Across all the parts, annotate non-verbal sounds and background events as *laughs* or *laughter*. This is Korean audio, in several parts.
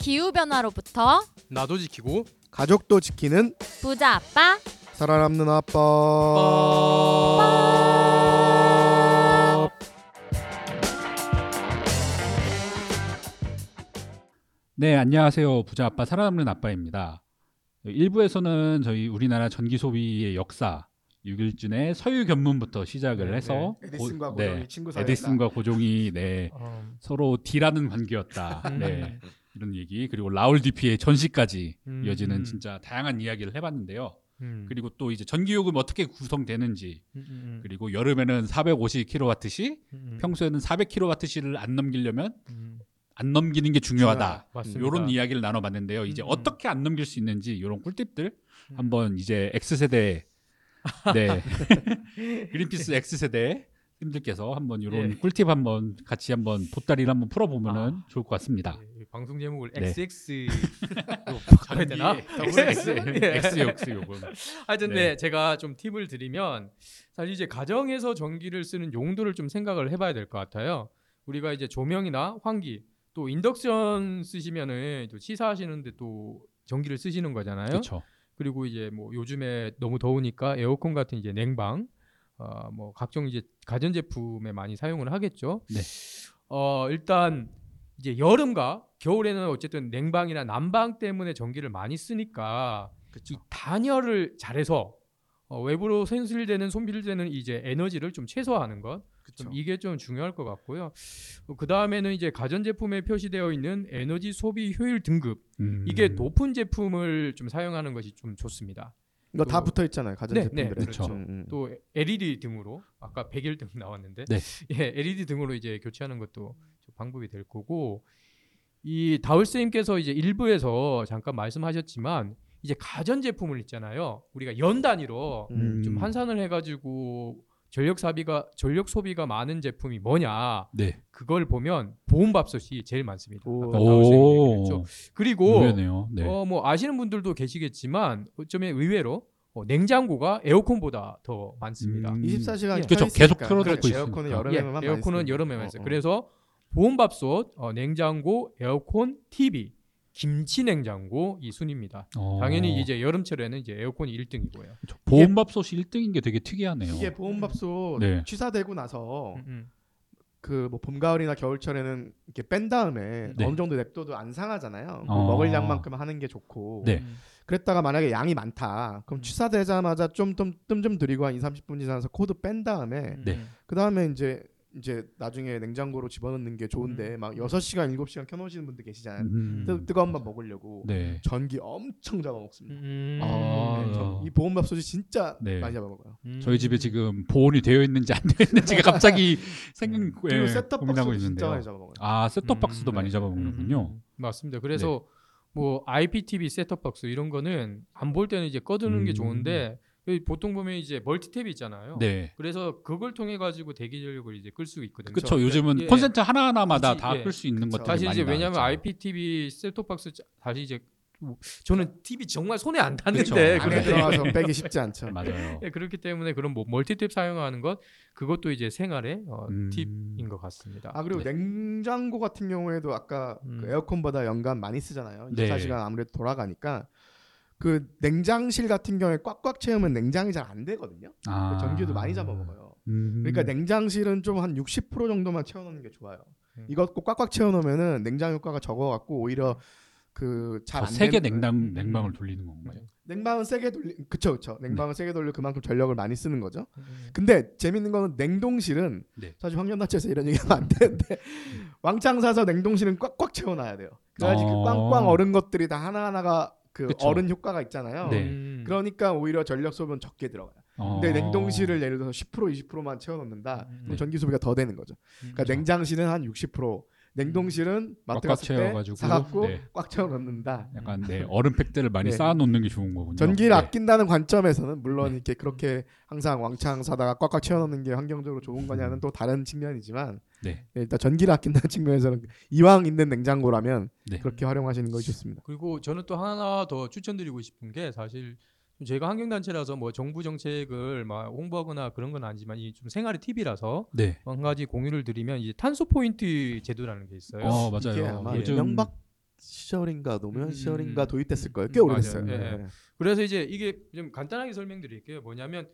기후 변화로부터 나도 지키고 가족도 지키는 부자 아빠 살아남는 아빠. 네, 안녕하세요. 부자 아빠 살아남는 아빠입니다. 1부에서는 저희 우리나라 전기 소비의 역사 6일준의 서유 견문부터 시작을 네, 해서 네. 에디슨과 고- 고종이 친구 사이였다. 에디슨과 고종이 네, 음. 서로 딜하는 관계였다. 음. 네. 이런 얘기 그리고 라울 디피의 전시까지 음. 이어지는 진짜 다양한 이야기를 해봤는데요. 음. 그리고 또 이제 전기요금 어떻게 구성되는지 음, 음, 그리고 여름에는 450kWh, 음, 평소에는 400kWh를 안 넘기려면 음. 안 넘기는 게 중요하다. 이런 이야기를 나눠봤는데요. 이제 음. 어떻게 안 넘길 수 있는지 이런 꿀팁들 음. 한번 이제 X 세대 네 *laughs* *laughs* 그린피스 X 세대 님들께서 한번 이런 예. 꿀팁 한번 같이 한번 보따리를 한번 풀어보면은 아. 좋을 것 같습니다. 예, 방송 제목을 네. XX *laughs* 바꿔야 되나? X 예. X X 요금. 하여튼 네. 네. 제가 좀 팁을 드리면 사실 이제 가정에서 전기를 쓰는 용도를 좀 생각을 해봐야 될 것 같아요. 우리가 이제 조명이나 환기 또 인덕션 쓰시면은 또 시사하시는데 또 전기를 쓰시는 거잖아요. 그렇죠. 그리고 이제 뭐 요즘에 너무 더우니까 에어컨 같은 이제 냉방 어 뭐 각종 이제 가전 제품에 많이 사용을 하겠죠. 네. 어 일단 이제 여름과 겨울에는 어쨌든 냉방이나 난방 때문에 전기를 많이 쓰니까 이 단열을 잘해서 어, 외부로 손실되는 손실되는 이제 에너지를 좀 최소화하는 것 좀 이게 좀 중요할 것 같고요. 그 다음에는 이제 가전 제품에 표시되어 있는 에너지 소비 효율 등급 음. 이게 높은 제품을 좀 사용하는 것이 좀 좋습니다. 이거 다 또- 붙어 있잖아요. 가전 네, 제품들에. 네, 그렇죠. 음, 음. 또 LED 등으로 아까 100일 등 나왔는데 네. *laughs* 예, LED 등으로 이제 교체하는 것도 좀 방법이 될 거고 이 다울쌤께서 이제 일부에서 잠깐 말씀하셨지만 이제 가전 제품을 있잖아요. 우리가 연 단위로 음. 좀 환산을 해가지고 전력 사비가 전력 소비가 많은 제품이 뭐냐 네. 그걸 보면 보험밥솥이 제일 많습니다. 그리고. 네. 어뭐 아시는 분들도 계시겠지만 어쩌면 의외로 어, 냉장고가 에어컨보다 더 많습니다. 음. 24시간 예. 그렇죠. 계속 틀어놓고 있으니까. 에어컨은 예, 여름에만 많이 에어컨은. 여름에만 어, 써요. 어. 그래서 보온밥솥, 어, 냉장고, 에어컨, TV, 김치 냉장고 이 순입니다. 어. 당연히 이제 여름철에는 이제 에어컨이 1등이고요. 보온밥솥이 1등인 게 되게 특이하네요. 이게 보온밥솥 네. 취사되고 나서 음, 음. 그 뭐 봄 가을이나 겨울철에는 이렇게 뺀 다음에 네. 어느 정도 냅둬도 안 상하잖아요. 어. 먹을 양만큼 하는 게 좋고. 네. 음. 그랬다가 만약에 양이 많다. 그럼 음. 취사되자마자 뜸 좀 들이고 한 2, 30분 지나서 코드 뺀 다음에 음, 네. 음. 그다음에 이제 이제 나중에 냉장고로 집어넣는 게 좋은데 음. 막 6시간 7시간 켜 놓으시는 분들 계시잖아요. 음. 뜨, 뜨거운 밥 먹으려고 네. 전기 엄청 잡아 먹습니다. 음. 아, 네, 전- 이 보온밥솥이 진짜 네. 많이 잡아 먹어요. 음. 저희 집에 지금 보온이 되어 있는지 안 되어 있는지가 *laughs* 갑자기 음. 그리고 예, 셋톱 고민하고 박스도 있는데요. 많이 잡아먹어요. 아 셋톱 박스도 음, 많이 네. 잡아 먹는군요. 음, 맞습니다. 그래서 뭐 IPTV 셋톱 박스 이런 거는 안 볼 때는 이제 꺼두는 게 음. 좋은데 보통 보면 이제 멀티탭이 있잖아요. 네. 그래서 그걸 통해 가지고 대기 전력을 이제 끌 수 있거든요. 그렇죠. 요즘은 예. 콘센트 하나 하나마다 그치, 다 예. 끌수 있는. 것들이 사실 이제 왜냐하면 나왔죠. IPTV 셋톱박스 자- 다시 이제 뭐 저는 TV 정말 손에 안 닿는데 그쵸. 안에 그래. 들어가서 빼기 쉽지 않죠. *laughs* 맞아요. 예, 그렇기 때문에 그런 뭐 멀티탭 사용하는 것 그것도 이제 생활의 어, 음. 팁인 것 같습니다. 아 그리고 네. 냉장고 같은 경우에도 아까 음. 그 에어컨보다 연간 많이 쓰잖아요. 네. 24시간 아무래도 돌아가니까 그 냉장실 같은 경우에 꽉꽉 채우면 냉장이 잘 안 되거든요. 아. 전기도 많이 잡아먹어요. 음. 그러니까 냉장실은 좀 한 60% 정도만 채워놓는 게 좋아요. 음. 이거 꼭 꽉꽉 채워놓으면은 냉장 효과가 적어갖고 오히려 그잘더안 세게 되는- 냉장 음. 냉방을 돌리는 건가요? 냉방은 세게 돌리 그쵸 그쵸 냉방은 세게 돌려 그만큼 전력을 많이 쓰는 거죠. 음. 근데 재밌는 거는 냉동실은 네. 사실 환경단체에서 이런 얘기하면 안 되는데 왕창 사서 냉동실은 꽉꽉 채워놔야 돼요. 그래야지 어. 그 꽝꽝 얼은 것들이 다 하나 하나가 그 그쵸. 얼은 효과가 있잖아요. 네. 음. 그러니까 오히려 전력 소비는 적게 들어가요. 어. 근데 냉동실을 예를 들어서 10% 20%만 채워놓는다. 음. 그럼 네. 전기 소비가 더 되는 거죠. 그러니까 냉장실은 한 60%, 냉동실은 마트 꽉꽉 갔을 때 채워가지고, 사갖고 네. 꽉 채워놓는다. 약간 네 얼음팩들을 많이 네. 쌓아 놓는 게 좋은 거군요. 전기를 네. 아낀다는 관점에서는 물론 네. 이렇게 그렇게 항상 왕창 사다가 꽉꽉 채워놓는 게 환경적으로 좋은 거냐는 또 다른 측면이지만 네. 일단 전기를 아낀다는 *laughs* 측면에서는 이왕 있는 냉장고라면 네. 그렇게 활용하시는 것이 좋습니다. 그리고 저는 또 하나 더 추천드리고 싶은 게 사실 저희가 환경단체라서 뭐 정부 정책을 막 홍보하거나 그런 건 아니지만 이 좀 생활의 팁이라서 네. 한 가지 공유를 드리면 이제 탄소 포인트 제도라는 게 있어요. 어 맞아요. 아마 요즘 이명박 시절인가 노무현 음, 시절인가 음. 도입됐을 거예요. 꽤 음, 오래됐어요. 맞아요. 예, 네. 그래서 이제 이게 좀 간단하게 설명드릴게요. 뭐냐면 지-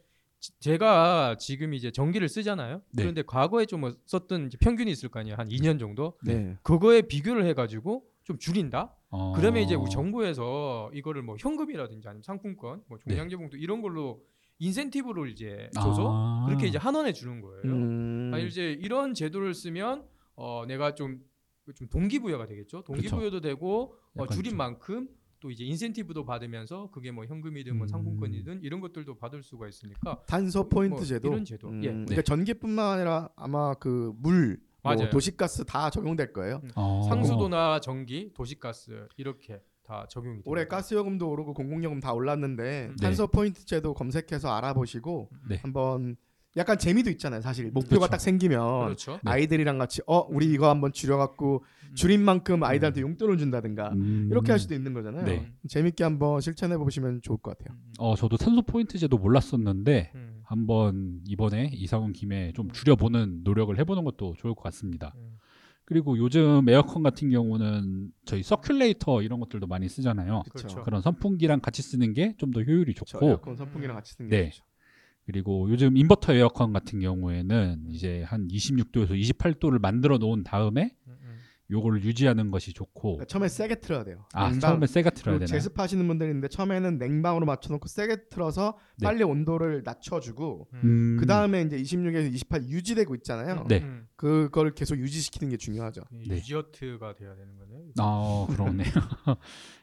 제가 지금 이제 전기를 쓰잖아요. 네. 그런데 과거에 좀 썼던 이제 평균이 있을 거 아니에요. 한 2년 정도. 네. 그거에 비교를 해가지고 좀 줄인다. 어. 그러면 이제 우리 정부에서 이거를 뭐 현금이라든지 아니면 상품권, 뭐 네. 종량제 봉투 이런 걸로 인센티브를 이제 줘서 아. 그렇게 이제 환원해 주는 거예요. 음. 아니 이제 이런 제도를 쓰면 어 내가 좀 좀 동기부여가 되겠죠. 동기부여도 되고 어, 줄인 좀- 만큼 또 이제 인센티브도 받으면서 그게 뭐 현금이든 뭐 음. 상품권이든 이런 것들도 받을 수가 있으니까 단서 포인트 뭐 제도. 이런 제도. 음, 예. 그러니까 전기뿐만 아니라 아마 그 물, 뭐 맞아요. 도시가스 다 적용될 거예요. 어. 상수도나 전기, 도시가스 이렇게 다 적용이. 올해 가스요금도 오르고 공공요금 다 올랐는데 네. 탄소 포인트 제도 검색해서 알아보시고 네. 한번 약간 재미도 있잖아요. 사실 목표가 그렇죠. 딱 생기면 그렇죠. 네. 아이들이랑 같이 어 우리 이거 한번 줄여갖고 음. 줄인 만큼 아이들한테 용돈을 준다든가 음. 이렇게 할 수도 있는 거잖아요. 네. 재밌게 한번 실천해 보시면 좋을 것 같아요. 음, 어 저도 탄소 포인트 제도 몰랐었는데 음, 한번 이번에 이사 온 김에 좀 줄여보는 노력을 해보는 것도 좋을 것 같습니다. 음. 그리고 요즘 에어컨 같은 경우는 저희 서큘레이터 이런 것들도 많이 쓰잖아요. 그렇죠. 그런 선풍기랑 같이 쓰는 게 좀 더 효율이 저 좋고 에어컨 선풍기랑 같이 쓰는 게 네. 좋죠. 그리고 요즘 인버터 에어컨 같은 경우에는 이제 한 26도에서 28도를 만들어 놓은 다음에 음, 음. 요거를 유지하는 것이 좋고 그러니까 처음에 세게 틀어야 돼요. 아 냉방. 처음에 세게 틀어야 되나요? 제습하시는 분들이 있는데 처음에는 냉방으로 맞춰놓고 세게 틀어서 네. 빨리 온도를 낮춰주고 음, 그 다음에 이제 26에서 28 유지되고 있잖아요. 네. 음. 그걸 계속 유지시키는 게 중요하죠. 이 네. 유지어트가 돼야 되는 거네요. 아 그러네요. *laughs*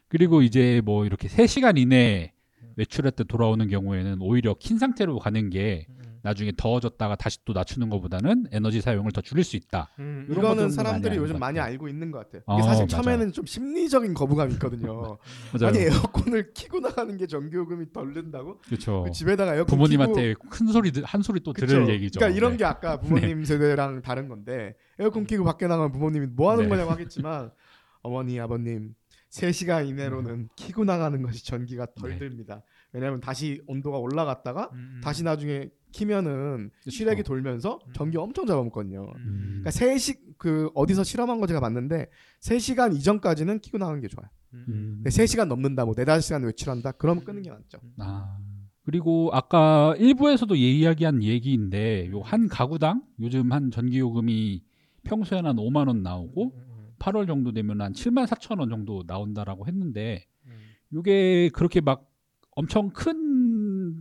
그리고 이제 뭐 이렇게 3시간 이내에 외출할 때 돌아오는 경우에는 오히려 킨 상태로 가는 게 음, 음. 나중에 더워졌다가 다시 또 낮추는 것보다는 에너지 사용을 더 줄일 수 있다. 음, 이거는 사람들이 많이 요즘 많이. 알고 있는 것 같아요. 어, 사실. 처음에는 좀 심리적인 거부감이 있거든요. *laughs* 아니 에어컨을 키고 나가는 게 전기요금이 덜 든다고? 그렇죠. 그 집에다가 에어컨 부모님한테 큰 소리 들- 한 소리 또 키고 들을 그쵸? 얘기죠. 그러니까 이런 네. 게 아까 부모님 세대랑 다른 건데 에어컨 키고 밖에 나가면 부모님이 뭐 하는 네. 거냐고 하겠지만 *laughs* 어머니 아버님 3시간 이내로는 키고 나가는 것이 전기가 덜 네. 듭니다. 왜냐하면 다시 온도가 올라갔다가 음, 음. 다시 나중에 키면은 실외기 돌면서 음. 전기 엄청 잡아먹거든요. 음. 그러니까 3시 그 어디서 실험한 거 제가 봤는데 3시간 이전까지는 키고 나가는 게 좋아요. 음, 음. 근데 3시간 넘는다 뭐 4, 5시간 외출한다 그러면 끄는 게 낫죠. 아. 그리고 아까 일부에서도 이야기한 얘기인데 요 한 가구당 요즘 한 전기 요금이 평소에는 한 5만 원 나오고 음, 음, 8월 정도 되면 한 7만 4천 원 정도 나온다라고 했는데 음. 요게 그렇게 막 엄청 큰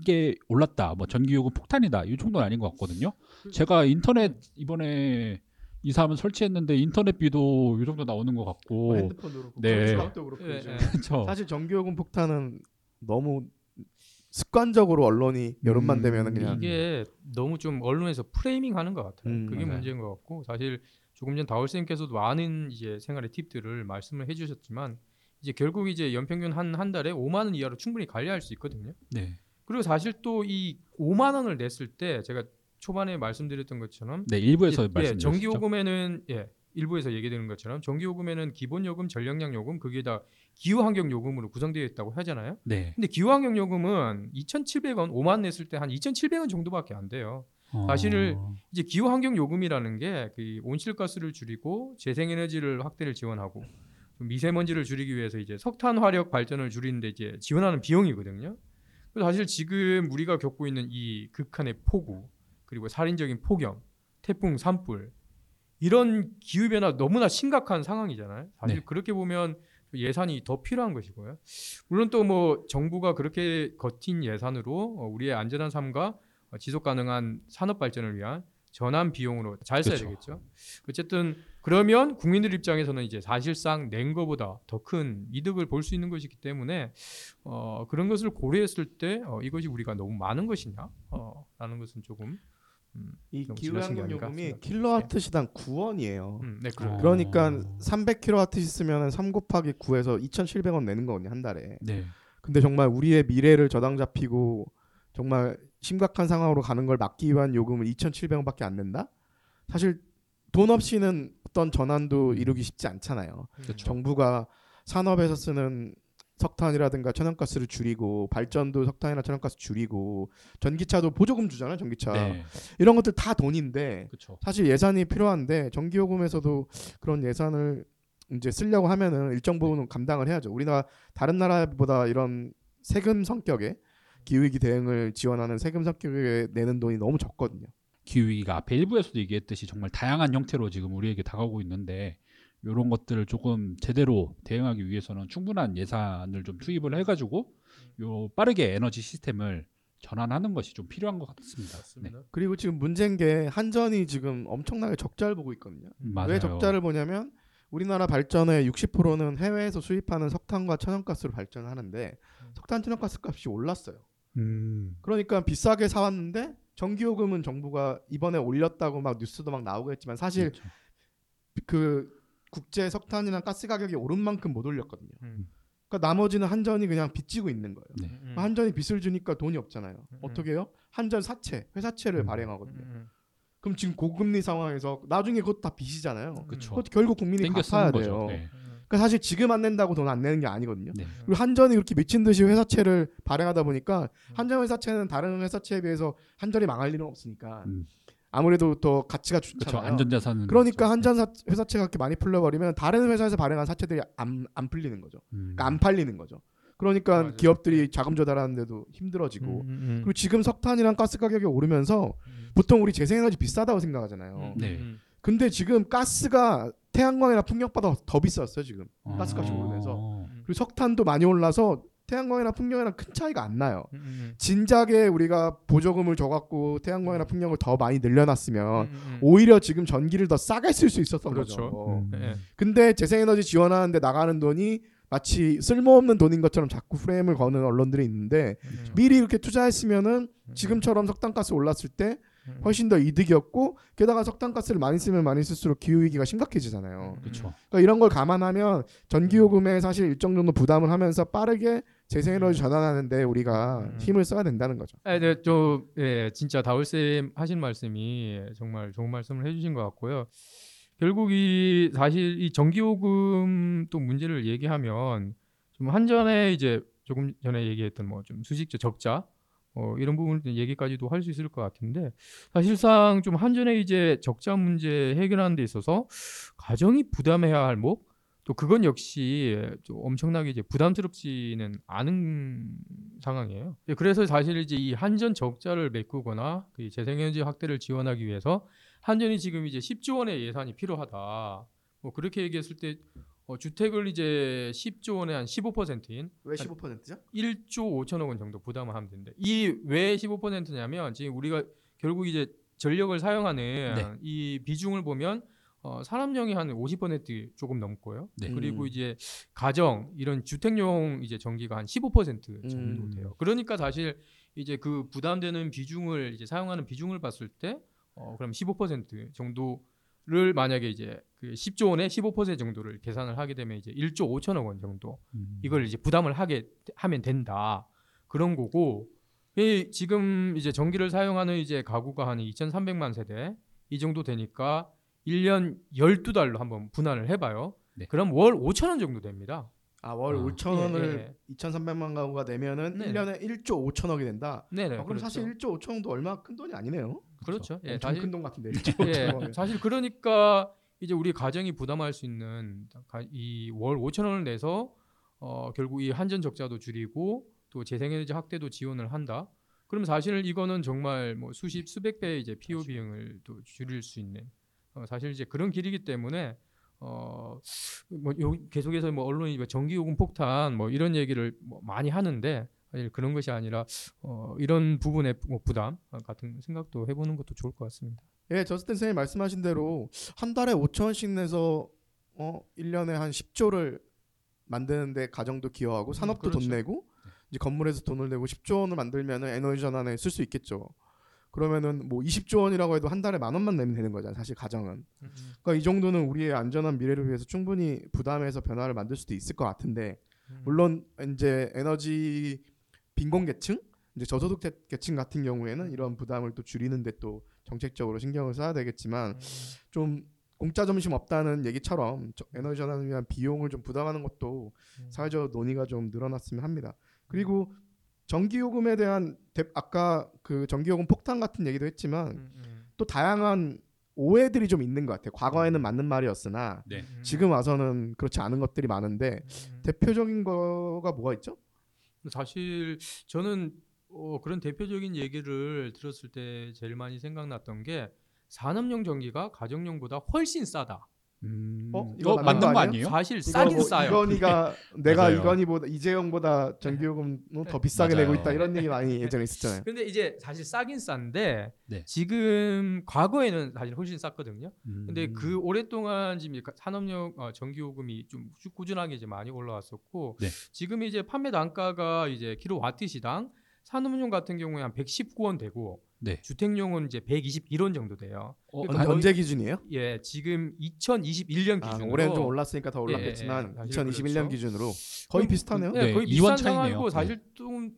게 올랐다. 뭐 전기 요금 폭탄이다. 이 정도는 아닌 것 같거든요. 제가 인터넷 이번에 이사하면 설치했는데 인터넷비도 이 정도 나오는 것 같고. 뭐 핸드폰도 그렇고 네. 그렇고 예, 요즘. 예. 그렇죠. 사실 전기요금 폭탄은 너무 습관적으로 언론이 여름만 음, 되면은 그냥 이게 너무 좀 언론에서 프레이밍하는 것 같아요. 음, 그게 맞아요. 문제인 것 같고 사실 조금 전 다울 쌤께서도 많은 이제 생활의 팁들을 말씀을 해주셨지만 이제 결국 이제 연평균 한 한 달에 5만 원 이하로 충분히 관리할 수 있거든요. 네. 그리고 사실 또 이 5만 원을 냈을 때 제가 초반에 말씀드렸던 것처럼 네, 일부에서 예, 말씀드렸죠. 전기요금에는 예 일부에서 얘기되는 것처럼 전기요금에는 기본요금, 전력량 요금 그게 다 기후환경요금으로 구성되어 있다고 하잖아요. 네. 근데 기후환경요금은 2,700원 5만 냈을 때 한 2,700원 정도밖에 안 돼요. 어, 사실 이제 기후 환경 요금이라는 게 그 온실가스를 줄이고 재생에너지를 확대를 지원하고 좀 미세먼지를 줄이기 위해서 이제 석탄 화력 발전을 줄이는데 이제 지원하는 비용이거든요. 그래서 사실 지금 우리가 겪고 있는 이 극한의 폭우 그리고 살인적인 폭염, 태풍 산불 이런 기후 변화 너무나 심각한 상황이잖아요. 사실 네. 그렇게 보면 예산이 더 필요한 것이고요. 물론 또 뭐 정부가 그렇게 거친 예산으로 어, 우리의 안전한 삶과 어, 지속 가능한 산업 발전을 위한 전환 비용으로 잘 써야 그쵸. 되겠죠. 어쨌든 그러면 국민들 입장에서는 이제 사실상 낸 거보다 더 큰 이득을 볼 수 있는 것이기 때문에 어, 그런 것을 고려했을 때 어, 이것이 우리가 너무 많은 것이냐 어, 라는 것은 조금 음, 이 기후환경 요금이. 킬로와트 시당 9원이에요. 음, 네. 어. 그러니까 300킬로와트 쓰면은 3 곱하기 9에서 2,700원 내는 거거든요 한 달에. 네. 근데 정말 우리의 미래를 저당 잡히고 정말 심각한 상황으로 가는 걸 막기 위한 요금을 2,700원밖에 안 낸다? 사실 돈 없이는 어떤 전환도 이루기 쉽지 않잖아요. 그렇죠. 정부가 산업에서 쓰는 석탄이라든가 천연가스를 줄이고 발전도 석탄이나 천연가스 줄이고 전기차도 보조금 주잖아요 전기차 네. 이런 것들 다 돈인데 그렇죠. 사실 예산이 필요한데 전기요금에서도 그런 예산을 이제 쓰려고 하면은 일정 부분은 감당을 해야죠. 우리나라 다른 나라보다 이런 세금 성격의 기후위기 대응을 지원하는 세금 성격에 내는 돈이 너무 적거든요. 기후위기가 앞에 일부에서도 얘기했듯이 정말 다양한 형태로 지금 우리에게 다가오고 있는데 이런 것들을 조금 제대로 대응하기 위해서는 충분한 예산을 좀 투입을 해가지고 요 빠르게 에너지 시스템을 전환하는 것이 좀 필요한 것 같습니다. 네. 그리고 지금 문제인 게 한전이 지금 엄청나게 적자를 보고 있거든요. 맞아요. 왜 적자를 보냐면 우리나라 발전의 60%는 해외에서 수입하는 석탄과 천연가스로 발전하는데 석탄 천연가스 값이 올랐어요. 음. 그러니까 비싸게 사왔는데 전기요금은 정부가 이번에 올렸다고 막 뉴스도 막 나오고 했지만 사실 그렇죠. 그 국제 석탄이나 가스 가격이 오른 만큼 못 올렸거든요. 음. 그러니까 나머지는 한전이 그냥 빚지고 있는 거예요. 네. 음. 한전이 빚을 주니까 돈이 없잖아요. 음. 어떻게 해요? 한전 사채, 회사채를 음. 발행하거든요. 음. 그럼 지금 고금리 상황에서 나중에 그것도 다 빚이잖아요. 그렇죠. 그것도 결국 국민이 갚아야 돼요. 네. 그러니까 사실 지금 안 낸다고 돈 안 내는 게 아니거든요. 네. 그리고 한전이 그렇게 미친 듯이 회사채를 발행하다 보니까 음. 한전 회사채는 다른 회사채에 비해서 한전이 망할 일은 없으니까 음. 아무래도 더 가치가. 좋잖아요. 안전자산은 그러니까. 한전 사- 회사채가 그렇게 많이 풀려버리면 다른 회사에서 발행한 사채들이 안, 안 풀리는 거죠. 음. 그러니까 안 팔리는 거죠. 그러니까 맞아요. 기업들이 자금 조달하는데도 힘들어지고 음, 음, 그리고 지금 석탄이랑 가스 가격이 오르면서 음. 보통 우리 재생에너지 비싸다고 생각하잖아요. 음, 네. 음. 근데 지금 가스가 태양광이나 풍력보다 더 비쌌어요 지금. 어. 가스값이 오르면서. 어. 그리고 석탄도 많이 올라서 태양광이나 풍력이랑 큰 차이가 안 나요. 음, 음, 진작에 우리가 보조금을 줘갖고 태양광이나 풍력을 더 많이 늘려놨으면 음, 음. 오히려 지금 전기를 더 싸게 쓸 수 있었던 그렇죠. 거죠. 음. 네. 근데 재생에너지 지원하는데 나가는 돈이 마치 쓸모없는 돈인 것처럼 자꾸 프레임을 거는 언론들이 있는데 음. 미리 이렇게 투자했으면은 지금처럼 석탄가스 올랐을 때 음. 훨씬 더 이득이었고 게다가 석탄가스를 많이 쓰면 많이 쓸수록 기후 위기가 심각해지잖아요. 그렇죠. 그러니까 이런 걸 감안하면 전기 요금에 사실 일정 정도 부담을 하면서 빠르게 재생에너지 전환하는데 우리가 음. 힘을 써야 된다는 거죠. 아, 네, 저 예, 진짜 다울 쌤 하신 말씀이 정말 좋은 말씀을 해주신 것 같고요. 결국 이 사실 이 전기요금 또 문제를 얘기하면 좀 한전에 이제 조금 전에 얘기했던 뭐 좀 수직적 적자 어, 이런 부분 얘기까지도 할 수 있을 것 같은데 사실상 좀 한전의 이제 적자 문제 해결하는 데 있어서 가정이 부담해야 할 목 또 그건 역시 좀 엄청나게 이제 부담스럽지는 않은 상황이에요. 예, 그래서 사실 이제 이 한전 적자를 메꾸거나 그 재생에너지 확대를 지원하기 위해서 한전이 지금 이제 10조 원의 예산이 필요하다. 뭐 그렇게 얘기했을 때 어, 주택을 이제 10조 원의 한 15%인 왜 15%죠? 1조 5천억 원 정도 부담을 하면 된대. 이왜 15%냐면 지금 우리가 결국 이제 전력을 사용하는 네. 이 비중을 보면 어, 산업용이 한 50% 조금 넘고요. 네. 그리고 음. 이제 가정 이런 주택용 이제 전기가 한 15% 정도 음. 돼요. 그러니까 사실 이제 그 부담되는 비중을 이제 사용하는 비중을 봤을 때 어, 그럼 15% 정도 를 만약에 이제 그 10조 원의 15% 정도를 계산을 하게 되면 이제 1조 5천억 원 정도 음. 이걸 이제 부담을 하게 하면 된다 그런 거고 이 지금 이제 전기를 사용하는 이제 가구가 한 2,300만 세대 이 정도 되니까 1년 12달로 한번 분할을 해봐요. 네. 그럼 월 5천 원 정도 됩니다. 아, 월 아. 5천 원을 예, 예. 2,300만 가구가 내면은 네. 1년에 1조 5천억이 된다. 네네. 아, 그럼 그렇죠. 사실 1조 5천억도 얼마 큰 돈이 아니네요. 그렇죠. 예, 엄청 사실 큰돈 같은데 1조 *laughs* 예, 5천억. 사실 그러니까 이제 우리 가정이 부담할 수 있는 이 월 5천 원을 내서 어, 결국 이 한전 적자도 줄이고 또 재생에너지 확대도 지원을 한다. 그럼 사실 이거는 정말 뭐 수십 수백 배 이제 피오 비용을 또 줄일 수 있는 어, 사실 이제 그런 길이기 때문에 어뭐 계속해서 뭐 언론이 뭐 전기 요금 폭탄 뭐 이런 얘기를 뭐 많이 하는데 사실 그런 것이 아니라 어, 이런 부분의 뭐 부담 같은 생각도 해보는 것도 좋을 것 같습니다. 예, 저스틴 선생님 말씀하신 대로 한 달에 5천 원씩 내서 어 1년에 한 10조를 만드는데 가정도 기여하고 산업도 그렇죠. 돈 내고 이제 건물에서 돈을 내고 10조 원을 만들면은 에너지 전환에 쓸 수 있겠죠. 그러면은 뭐 20조 원이라고 해도 한 달에 만 원만 내면 되는 거잖아요. 사실 가정은. 그러니까 이 정도는 우리의 안전한 미래를 위해서 충분히 부담해서 변화를 만들 수도 있을 것 같은데 물론 이제 에너지 빈곤계층, 이제 저소득 계- 계층 같은 경우에는 이런 부담을 또 줄이는데 또 정책적으로 신경을 써야 되겠지만 좀 공짜 점심 없다는 얘기처럼 저- 에너지 전환을 위한 비용을 좀 부담하는 것도 사회적 논의가 좀 늘어났으면 합니다. 그리고 전기요금에 대한 대- 아까 그 전기요금 폭탄 같은 얘기도 했지만 음, 음. 또 다양한 오해들이 좀 있는 것 같아요. 과거에는 맞는 말이었으나 네. 음. 지금 와서는 그렇지 않은 것들이 많은데 음. 대표적인 거가 뭐가 있죠? 사실 저는 어, 그런 대표적인 얘기를 들었을 때 제일 많이 생각났던 게 산업용 전기가 가정용보다 훨씬 싸다. 음. 어, 이거 이거 맞는 거거 아니에요? 사실 이거 싸긴 뭐 싸요. 이건희가 *laughs* 내가 맞아요. 이건희보다 이재용보다 전기요금 더 비싸게 맞아요. 내고 있다 이런 얘기 많이 예전에 있었잖아요. *laughs* 근데 이제 사실 싸긴 싼데 네. 지금 과거에는 사실 훨씬 쌌거든요. 음. 근데 그 오랫동안 지금 이 산업용 어, 전기요금이 좀 꾸- 꾸준하게 이제 많이 올라왔었고 네. 지금 이제 판매 단가가 이제 킬로와트 시당 산업용 같은 경우에 한 119원 되고 네. 주택용은 이제 121원 정도 돼요. 어, 그러니까 언, 거의- 언제 기준이에요? 예, 지금 2021년 아, 기준으로 올해는 좀 올랐으니까 더 예, 올랐겠지만 예, 사실 2021년 그렇죠. 기준으로 거의 비슷하네요. 네, 네, 거의 이원 비슷한. 상황이고 사실 좀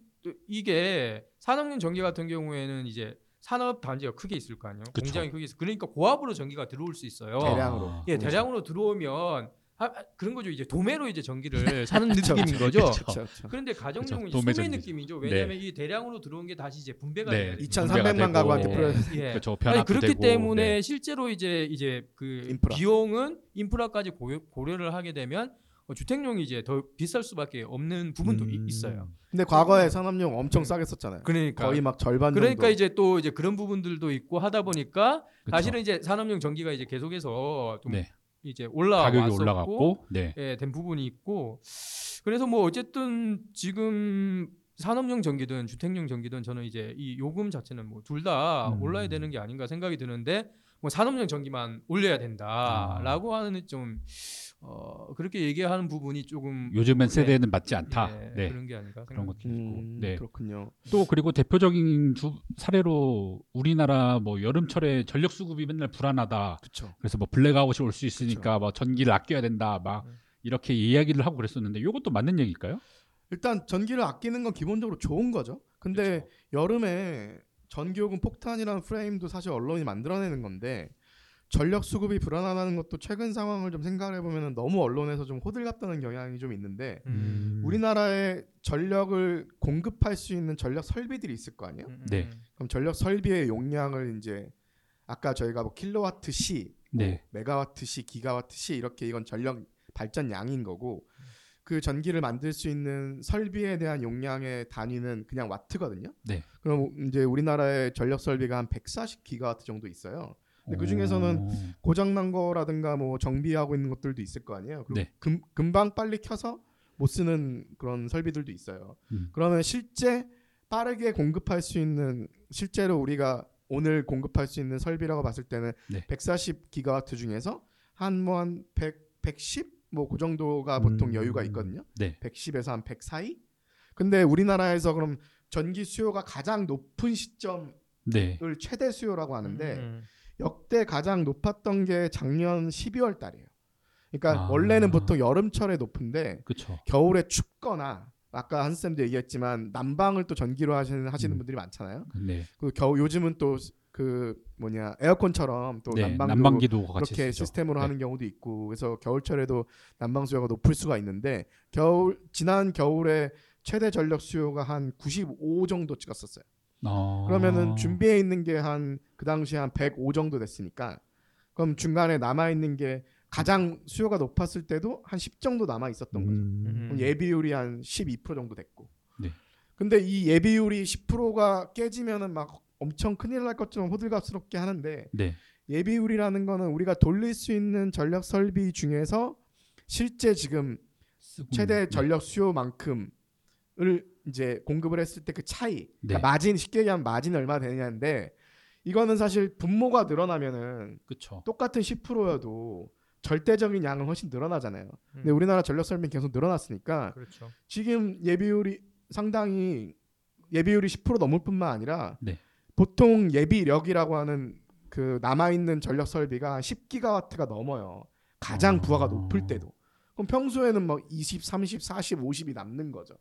이게 산업용 전기 같은 경우에는 이제 산업 단지가 크게 있을 거 아니에요. 그쵸. 공장이 크게 있어. 그러니까 고압으로 전기가 들어올 수 있어요. 대량으로. 아. 예, 대량으로 들어오면 아, 아, 그런 거죠. 이제 도매로 이제 전기를 *laughs* 사는 느낌인 거죠. 그쵸. 그렇죠. 그런데 가정용은 그쵸, 소매 전기죠. 느낌이죠. 왜냐하면 이 대량으로 들어온 게 다시 이제 분배가 네, 돼야 돼요. 2,300만 가구한테 되고. 풀어야 예. 그렇죠. 아니, 그렇기 되고. 때문에 네. 실제로 이제 이제 그 인프라. 비용은 인프라까지 고려, 고려를 하게 되면 어, 주택용이 이제 더 비쌀 수밖에 없는 부분도 이- 음. 있어요. 근데 과거에 산업용 엄청 음. 싸게 썼잖아요. 그러니까 거의 막 절반 그러니까 정도. 이제 또 이제 그런 부분들도 있고 하다 보니까 그쵸. 사실은 이제 산업용 전기가 이제 계속해서 좀 네. 이제 올라왔고 가격이 올라갔고 네. 예, 된 부분이 있고 그래서 뭐 어쨌든 지금 산업용 전기든 주택용 전기든 저는 이제 이 요금 자체는 뭐 둘다 음. 올라야 되는 게 아닌가 생각이 드는데 뭐 산업용 전기만 올려야 된다라고 하는 좀 어, 그렇게 얘기하는 부분이 조금 요즘엔 네. 세대에는 맞지 않다. 예, 네. 그런 게 아닌가 그런. 것도 있고. 음, 네. 그렇군요. 또 그리고 대표적인 주, 사례로 우리나라 뭐 여름철에 전력 수급이 맨날 불안하다. 그렇죠. 그래서 뭐 blackout이 올 수 있으니까 뭐 전기를 아껴야 된다. 막 음. 이렇게 이야기를 하고 그랬었는데 이것도 맞는 얘기일까요? 일단 전기를 아끼는 건 기본적으로 좋은 거죠. 근데 그렇죠. 여름에 전기요금 폭탄이라는 프레임도 사실 언론이 만들어내는 건데 전력 수급이 불안하다는 것도 최근 상황을 좀 생각해 보면 너무 언론에서 좀 호들갑 떠는 경향이 좀 있는데 음. 우리나라에 전력을 공급할 수 있는 전력 설비들이 있을 거 아니에요? 음, 네. 음. 그럼 전력 설비의 용량을 이제 아까 저희가 뭐 킬로와트 시, 뭐 네. 메가와트 시, 기가와트 시 이렇게 이건 전력 발전량인 거고 그 전기를 만들 수 있는 설비에 대한 용량의 단위는 그냥 와트거든요. 네. 그럼 이제 우리나라의 전력 설비가 한 140 기가와트 정도 있어요. 근데 그 중에서는 오. 고장 난 거라든가 뭐 정비하고 있는 것들도 있을 거 아니에요. 그리고 네. 금, 금방 빨리 켜서 못 쓰는 그런 설비들도 있어요. 음. 그러면 실제 빠르게 공급할 수 있는 실제로 우리가 오늘 공급할 수 있는 설비라고 봤을 때는 네. 140 기가와트 중에서 한뭐한 100, 110 뭐그 정도가 보통 음. 여유가 있거든요. 네. 110에서 한 100 사이. 근데 우리나라에서 그럼 전기 수요가 가장 높은 시점을 네. 최대 수요라고 하는데 음. 역대 가장 높았던 게 작년 12월 달이에요. 그러니까 아. 원래는 보통 여름철에 높은데 그렇죠. 겨울에 춥거나 아까 한 쌤도 얘기했지만 난방을 또 전기로 하시는 하시는 음. 분들이 많잖아요. 네. 그 겨우 요즘은 또 그 뭐냐 에어컨처럼 또 네. 난방도 난방기도 그렇게. 시스템으로 네. 하는 경우도 있고 그래서 겨울철에도 난방 수요가 높을 수가 있는데 겨울 지난 겨울에 최대 전력 수요가 한 95 정도 찍었었어요. 어. 그러면은 준비해 있는 게 한 그 당시에 한 105 정도 됐으니까 그럼 중간에 남아 있는 게 가장 수요가 높았을 때도 한 10 정도 남아 있었던 거죠. 음. 음. 예비율이 한 12% 정도 됐고. 네. 근데 이 예비율이 10%가 깨지면은 막 엄청 큰일 날 것처럼 호들갑스럽게 하는데 네. 예비율이라는 거는 우리가 돌릴 수 있는 전력 설비 중에서 실제 지금 최대 전력 수요만큼을 이제 공급을 했을 때 그 차이, 그러니까 네. 마진 쉽게 얘기하면 마진이 얼마 되느냐인데 이거는 사실 분모가 늘어나면은 그렇죠. 똑같은 10%여도 절대적인 양은 훨씬 늘어나잖아요. 근데 음. 우리나라 전력 설비 계속 늘어났으니까 그렇죠. 지금 예비율이 상당히 예비율이 10% 넘을 뿐만 아니라 네. 보통 예비력이라고 하는 그 남아 있는 전력 설비가 10기가와트가 넘어요. 가장 아. 부하가 높을 때도. 그럼 평소에는 막 20, 30, 40, 50이 남는 거죠.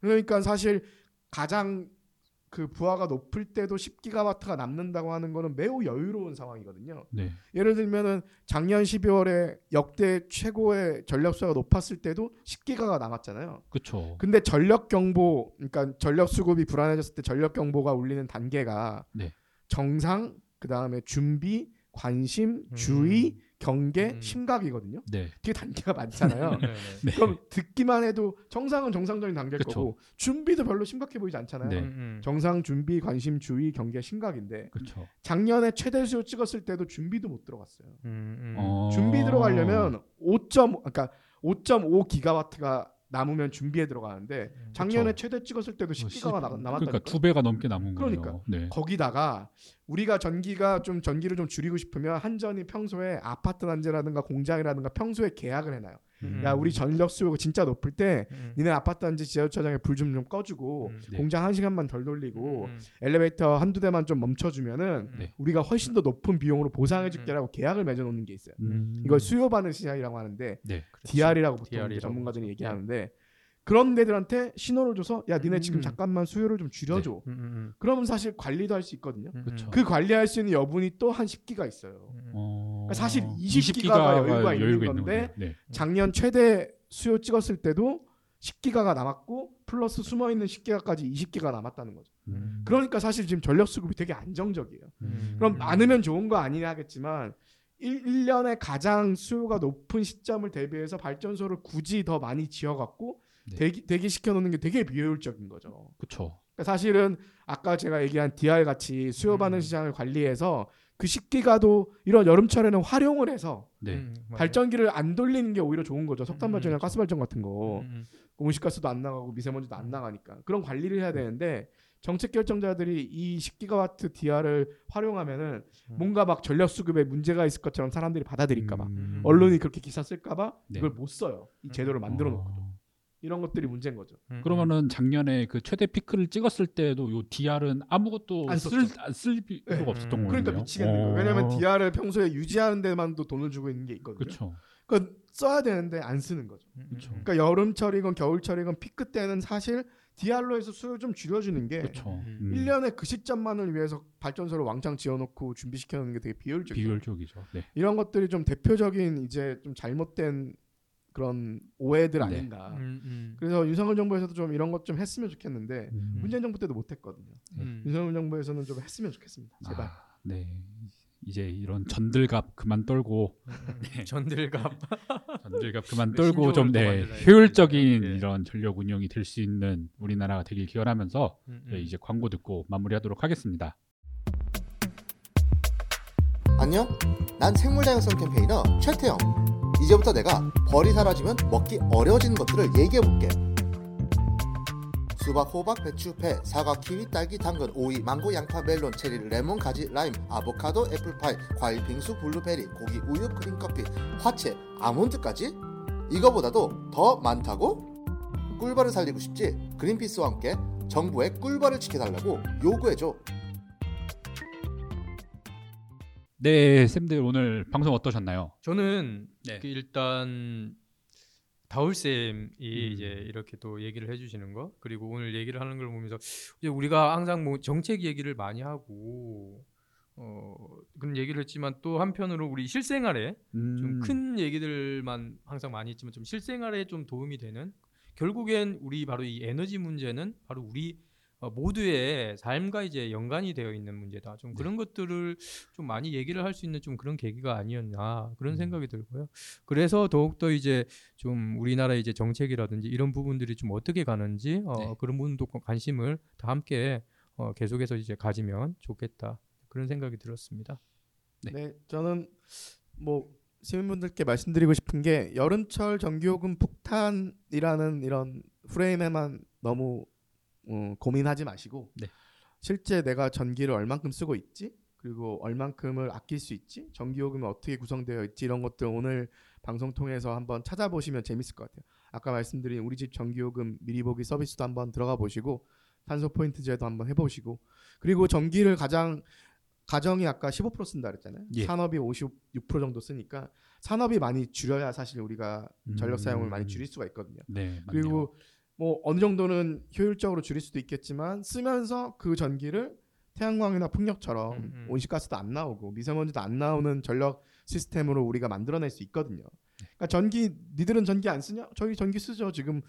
그러니까 사실 가장 그 부하가 높을 때도 10기가와트가 남는다고 하는 거는 매우 여유로운 상황이거든요. 네. 예를 들면은 작년 12월에 역대 최고의 전력 수요가 높았을 때도 10기가가 남았잖아요. 그렇죠. 근데 전력 경보, 그러니까 전력 수급이 불안해졌을 때 전력 경보가 울리는 단계가 네. 정상, 그 다음에 준비, 관심, 주의, 경계, 음. 심각이거든요. 네. 되게 단계가 많잖아요. *laughs* 네, 네. 네. 그럼 듣기만 해도 정상은 정상적인 단계일 그쵸. 거고 준비도 별로 심각해 보이지 않잖아요. 네. 음, 음. 정상, 준비, 관심, 주의, 경계, 심각인데 그렇죠. 작년에 최대 수요 찍었을 때도 준비도 못 들어갔어요. 음, 음. 어. 준비 들어가려면 5.5 그러니까 5.5 기가와트가 남으면 준비에 들어가는데 작년에 최대 찍었을 때도 10기가가 나, 남았다니까. 그러니까 두 배가 넘게 남은 그러니까. 거예요. 네. 거기다가 우리가 전기가 좀 전기를 좀 줄이고 싶으면 한전이 평소에 아파트 단지라든가 공장이라든가 평소에 계약을 해놔요. 음. 야 우리 전력 수요가 진짜 높을 때 음. 니네 아파트 단지 지하주차장에 불 좀 좀 꺼주고 음. 네. 공장 한 시간만 덜 돌리고 음. 엘리베이터 한두 대만 좀 멈춰주면은 음. 네. 우리가 훨씬 더 높은 비용으로 보상해줄게라고 계약을 맺어놓는 게 있어요. 음. 이걸 수요 반응 시장이라고 하는데 네. DR이라고 보통 DR이라고 전문가들이 그러죠. 얘기하는데 그런 데들한테 신호를 줘서 야 니네 지금 음. 잠깐만 수요를 좀 줄여줘. 음, 음, 그러면 사실 관리도 할 수 있거든요. 음. 그쵸. 그 관리할 수 있는 여분이 또 한 10기가 있어요. 음. 어... 그러니까 사실 20기가가 여유가 있는 건데 네. 작년 최대 수요 찍었을 때도 10기가가 남았고 플러스 숨어 있는 10기가까지 20기가 남았다는 거죠. 음. 그러니까 사실 지금 전력 수급이 되게 안정적이에요. 음. 그럼 많으면 좋은 거 아니냐 하겠지만 1, 년에 가장 수요가 높은 시점을 대비해서 발전소를 굳이 더 많이 지어 갖고 네. 대기, 대기 시켜 놓는 게 되게 비효율적인 거죠. 그렇죠. 그러니까 사실은 아까 제가 얘기한 DR 같이 수요 반응 음. 시장을 관리해서 그 10기가도 이런 여름철에는 활용을 해서 네. 음. 발전기를 안 돌리는 게 오히려 좋은 거죠. 석탄 음, 발전이나 가스 발전 같은 거. 음, 음. 온실가스도 안 나가고 미세먼지도 안 음. 나가니까 그런 관리를 해야 되는데 정책 결정자들이 이 10기가와트 DR을 활용하면은 음. 뭔가 막 전력 수급에 문제가 있을 것처럼 사람들이 받아들일까봐 음. 언론이 그렇게 기사 쓸까봐 네. 이걸 못 써요. 이 제도를 만들어 놓고 어. 이런 것들이 문제인 거죠. 음, 그러면은 작년에 그 최대 피크를 찍었을 때도 요 DR은 아무것도 안 쓸, 쓸 필요가 네. 없었던 음. 거예요. 그러니까 미치겠는 거예요. 왜냐하면 DR을 평소에 유지하는 데만도 돈을 주고 있는 게 있거든요. 그렇죠. 그러니까 써야 되는데 안 쓰는 거죠. 음, 음, 그쵸. 음. 그러니까 여름철이건 겨울철이건 피크 때는 사실 DR로 해서 수요 좀 줄여주는 게. 음. 음. 1년에 그 시점만을 위해서 발전소를 왕창 지어놓고 준비시켜 놓는 게 되게 비효율적이에요. 비효율적이죠. 네. 이런 것들이 좀 대표적인 이제 좀 잘못된 그런 오해들 네. 아닌가. 음, 음. 그래서 윤석열 정부에서도 좀 이런 것 좀 했으면 좋겠는데 음. 문재인 정부 때도 못했거든요. 음. 윤석열 정부에서는 좀 했으면 좋겠습니다. 제발. 아, 네. 이제 이런 전들갑 그만 떨고 음, 음. 전들갑 *laughs* 전들갑 그만 몇 떨고 좀또 네, 효율적인. 예. 이런 전력 운영이 될 수 있는 우리나라가 되길 기원하면서 음, 음. 네, 이제 광고 듣고 마무리하도록 하겠습니다. 안녕? 난 생물다양성 캠페이너 최태영. 이제부터 내가 벌이 사라지면 먹기 어려워지는 것들을 얘기해 볼게. 수박, 호박, 배추, 배, 사과, 키위, 딸기, 당근, 오이, 망고, 양파, 멜론, 체리, 레몬, 가지, 라임, 아보카도, 애플파이, 과일, 빙수, 블루베리, 고기, 우유, 크림, 커피, 화채, 아몬드까지? 이거보다도 더 많다고? 꿀벌을 살리고 싶지? 그린피스와 함께 정부에 꿀벌을 지켜달라고 요구해줘. 네, 쌤들 오늘 방송 어떠셨나요? 저는 네. 그 일단 다울 쌤이 음. 이제 이렇게 또 얘기를 해주시는 거 그리고 오늘 얘기를 하는 걸 보면서 이제 우리가 항상 뭐 정책 얘기를 많이 하고 어 그런 얘기를 했지만 또 한편으로 우리 실생활에 음, 좀큰 얘기들만 항상 많이 했지만 좀 실생활에 좀 도움이 되는 결국엔 우리 바로 이 에너지 문제는 바로 우리 어, 모두의 삶과 이제 연관이 되어 있는 문제다. 좀 그런 것들을 좀 많이 얘기를 할 수 있는 좀 그런 계기가 아니었나 그런 음. 생각이 들고요. 그래서 더욱더 이제 좀 우리나라 이제 정책이라든지 이런 부분들이 좀 어떻게 가는지 어, 네. 그런 부분도 관심을 다 함께 어, 계속해서 이제 가지면 좋겠다 그런 생각이 들었습니다. 네. 네, 저는 뭐 시민분들께 말씀드리고 싶은 게 여름철 전기요금 폭탄이라는 이런 프레임에만 너무 어, 고민하지 마시고 네. 실제 내가 전기를 얼만큼 쓰고 있지 그리고 얼만큼을 아낄 수 있지 전기요금이 어떻게 구성되어 있지 이런 것들 오늘 방송 통해서 한번 찾아보시면 재밌을 것 같아요. 아까 말씀드린 우리 집 전기요금 미리 보기 서비스도 한번 들어가 보시고 탄소 포인트제도 한번 해보시고 그리고 전기를 가장 가정이 아까 15% 쓴다 그랬잖아요. 예. 산업이 56% 정도 쓰니까 산업이 많이 줄여야 사실 우리가 전력 사용을 많이 음. 줄일 수가 있거든요. 네, 맞네요. 뭐 어느 정도는 효율적으로 줄일 수도 있겠지만 쓰면서 그 전기를 태양광이나 풍력처럼 음, 음. 온실가스도 안 나오고 미세먼지도 안 나오는 전력 시스템으로 우리가 만들어낼 수 있거든요. 네. 그러니까 전기 니들은 전기 안 쓰냐? 저희 전기 쓰죠. 지금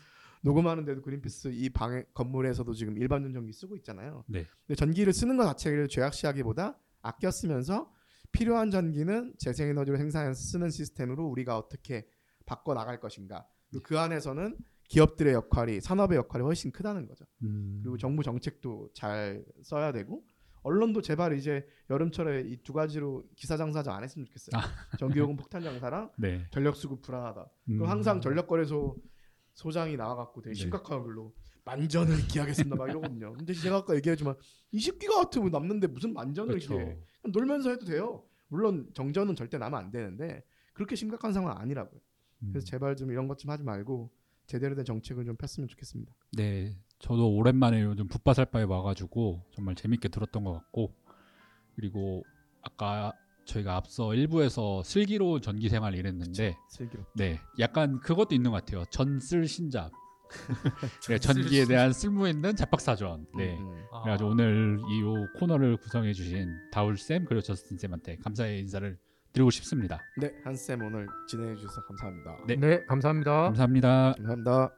녹음하는데도 그린피스 이방 건물에서도 지금 일반전 전기 쓰고 있잖아요. 네. 근데 전기를 쓰는 것 자체를 죄악시하기보다 아껴 쓰면서 필요한 전기는 재생에너지로 생산해서 쓰는 시스템으로 우리가 어떻게 바꿔 나갈 것인가. 그리고 그 안에서는 기업들의 역할이 산업의 역할이 훨씬 크다는 거죠. 음. 그리고 정부 정책도 잘 써야 되고 언론도 제발 이제 여름철에 이 두 가지로 기사 장사 좀안 했으면 좋겠어요. 전기요금 폭탄 장사랑 *laughs* 네. 전력 수급 불안하다. 음. 그럼 항상 전력거래소 소장이 나와갖고 되게 네. 심각한 걸로 만전을 기하겠습니다 막 이러거든요. 근데 제가 아까 얘기했지만 20기가와트 뭐 남는데 무슨 만전을 그렇죠. 기해? 놀면서 해도 돼요. 물론 정전은 절대 나면 안 되는데 그렇게 심각한 상황 아니라고요. 음. 그래서 제발 좀 이런 것 좀 하지 말고 제대로 된 정책을 좀 폈으면 좋겠습니다. 네, 저도 오랜만에 요즘 붓바살바에 와가지고 정말 재밌게 들었던 것 같고 그리고 아까 저희가 앞서 일부에서 슬기로운 전기 생활 이랬는데 슬기로. 네, 약간 그것도 있는 것 같아요. 전쓸 신잡. *laughs* 네, 전기에 대한 쓸모 있는 잡학사전. 네. 음, 음. 아, 그래가지고 오늘 이요 코너를 구성해 주신 다울 쌤 그리고 저스틴 쌤한테 감사의 인사를 드리고 싶습니다. 네, 한쌤 오늘 진행해 주셔서 감사합니다. 네. 네, 감사합니다. 감사합니다. 감사합니다.